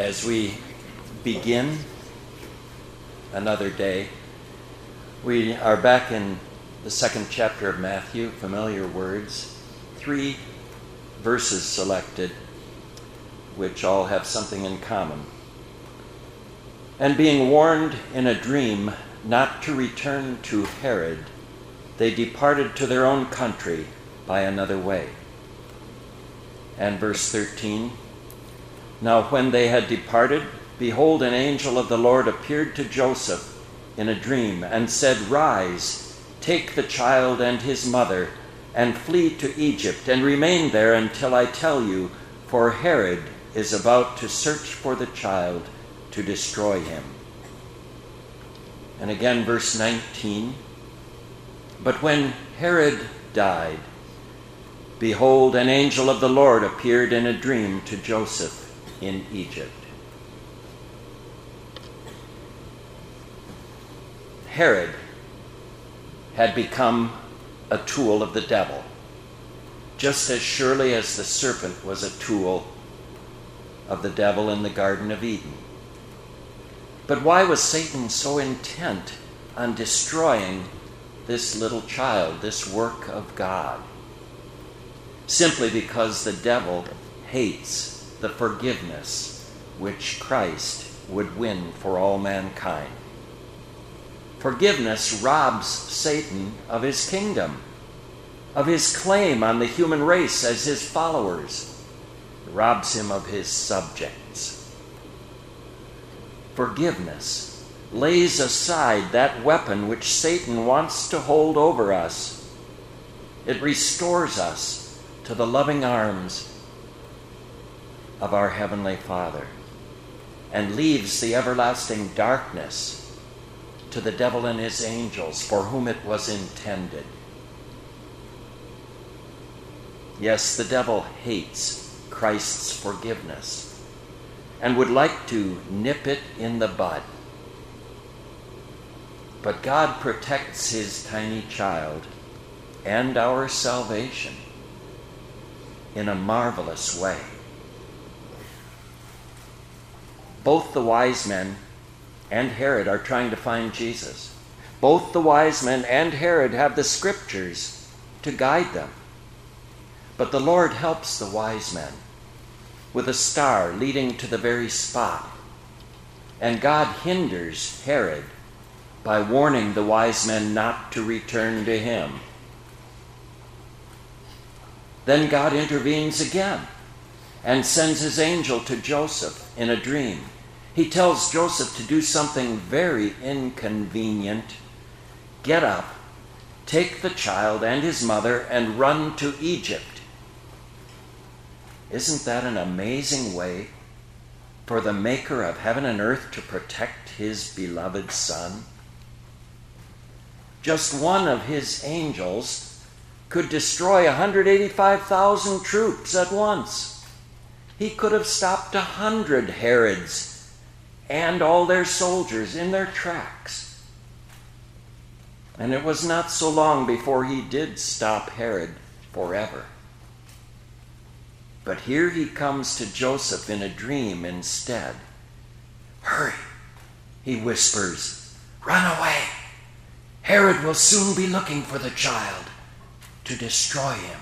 as we begin another day. We are back in the second chapter of Matthew, familiar words, three verses selected, which all have something in common. And being warned in a dream not to return to Herod, they departed to their own country by another way. And verse 13 Now when they had departed, behold, an angel of the Lord appeared to Joseph in a dream and said, Rise, take the child and his mother, and flee to Egypt, and remain there until I tell you, for Herod is about to search for the child to destroy him. And again, verse 19 But when Herod died, behold, an angel of the Lord appeared in a dream to Joseph in Egypt. Herod had become a tool of the devil, just as surely as the serpent was a tool of the devil in the Garden of Eden. But why was Satan so intent on destroying this little child, this work of God? Simply because the devil hates the forgiveness which Christ would win for all mankind. Forgiveness robs Satan of his kingdom, of his claim on the human race as his followers, it robs him of his subjects. Forgiveness lays aside that weapon which Satan wants to hold over us. It restores us to the loving arms of our Heavenly Father and leaves the everlasting darkness to the devil and his angels for whom it was intended. Yes, the devil hates Christ's forgiveness and would like to nip it in the bud. But God protects his tiny child and our salvation in a marvelous way. Both the wise men and Herod are trying to find Jesus. Both the wise men and Herod have the scriptures to guide them. But the Lord helps the wise men with a star leading to the very spot. And God hinders Herod by warning the wise men not to return to him. Then God intervenes again and sends his angel to Joseph in a dream he tells Joseph to do something very inconvenient get up, take the child and his mother, and run to Egypt. Isn't that an amazing way for the Maker of heaven and earth to protect his beloved Son? Just one of his angels could destroy 185,000 troops at once. He could have stopped a hundred Herods and all their soldiers in their tracks. And it was not so long before he did stop Herod forever. But here he comes to Joseph in a dream instead. Hurry, he whispers, run away. Herod will soon be looking for the child to destroy him.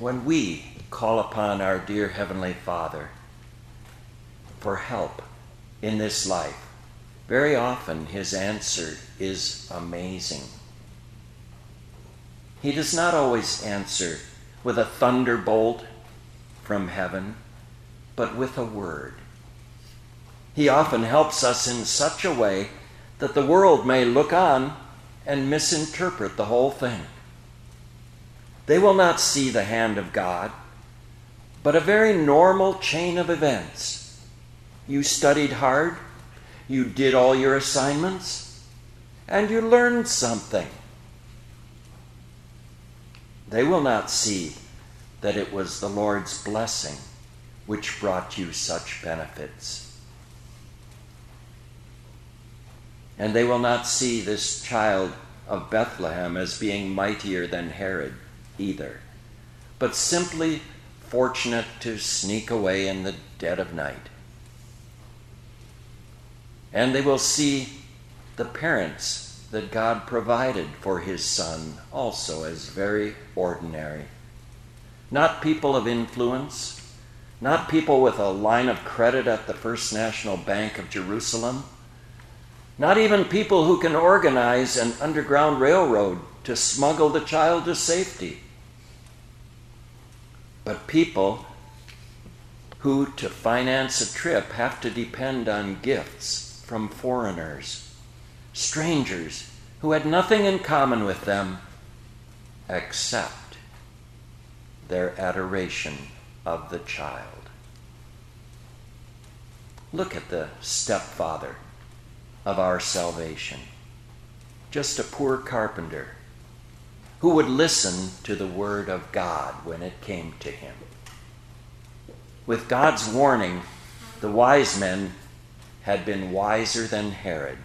When we call upon our dear Heavenly Father, for help in this life, very often his answer is amazing. He does not always answer with a thunderbolt from heaven, but with a word. He often helps us in such a way that the world may look on and misinterpret the whole thing. They will not see the hand of God, but a very normal chain of events you studied hard, you did all your assignments, and you learned something. They will not see that it was the Lord's blessing which brought you such benefits. And they will not see this child of Bethlehem as being mightier than Herod either, but simply fortunate to sneak away in the dead of night. And they will see the parents that God provided for his son also as very ordinary. Not people of influence, not people with a line of credit at the First National Bank of Jerusalem, not even people who can organize an underground railroad to smuggle the child to safety, but people who, to finance a trip, have to depend on gifts from foreigners, strangers who had nothing in common with them except their adoration of the child. Look at the stepfather of our salvation. Just a poor carpenter who would listen to the word of God when it came to him. With God's warning, the wise men had been wiser than Herod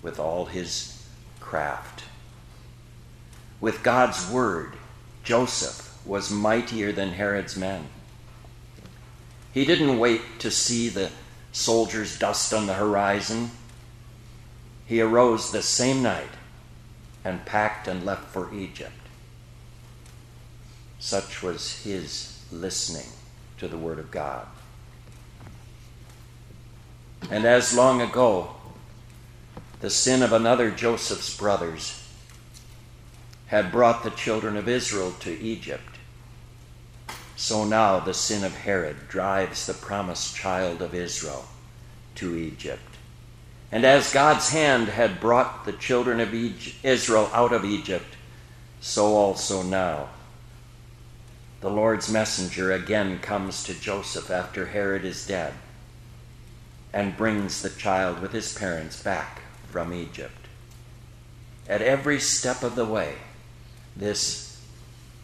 with all his craft. With God's word, Joseph was mightier than Herod's men. He didn't wait to see the soldiers' dust on the horizon. He arose the same night and packed and left for Egypt. Such was his listening to the Word of God. And as long ago, the sin of another Joseph's brothers had brought the children of Israel to Egypt, so now the sin of Herod drives the promised child of Israel to Egypt. And as God's hand had brought the children of Israel out of Egypt, so also now the Lord's messenger again comes to Joseph after Herod is dead and brings the child with his parents back from Egypt. At every step of the way, this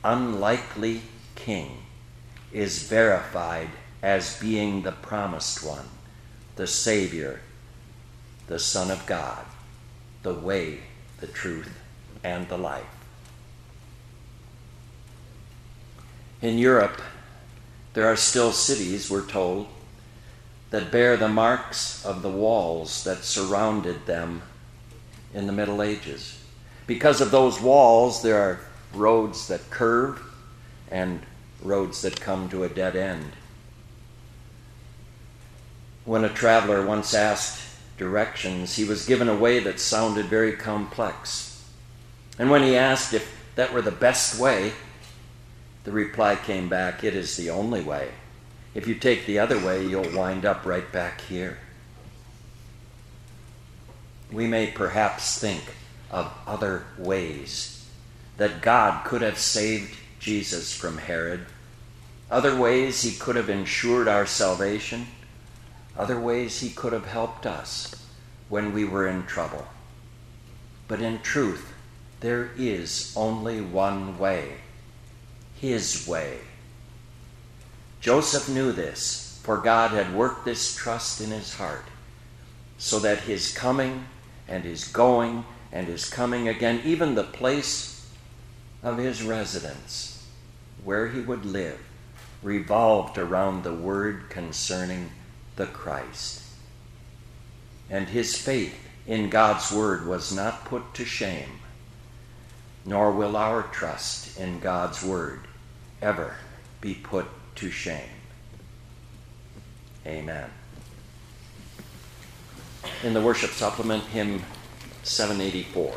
unlikely king is verified as being the promised one, the Savior, the Son of God, the way, the truth, and the life. In Europe, there are still cities, we're told, that bear the marks of the walls that surrounded them in the Middle Ages. Because of those walls, there are roads that curve and roads that come to a dead end. When a traveler once asked directions, he was given a way that sounded very complex. And when he asked if that were the best way, the reply came back, It is the only way. If you take the other way, you'll wind up right back here. We may perhaps think of other ways that God could have saved Jesus from Herod, other ways he could have ensured our salvation, other ways he could have helped us when we were in trouble. But in truth, there is only one way his way. Joseph knew this, for God had worked this trust in his heart, so that his coming and his going and his coming again, even the place of his residence, where he would live, revolved around the word concerning the Christ. And his faith in God's word was not put to shame, nor will our trust in God's word ever be put to shame. Amen. In the worship supplement, hymn 784.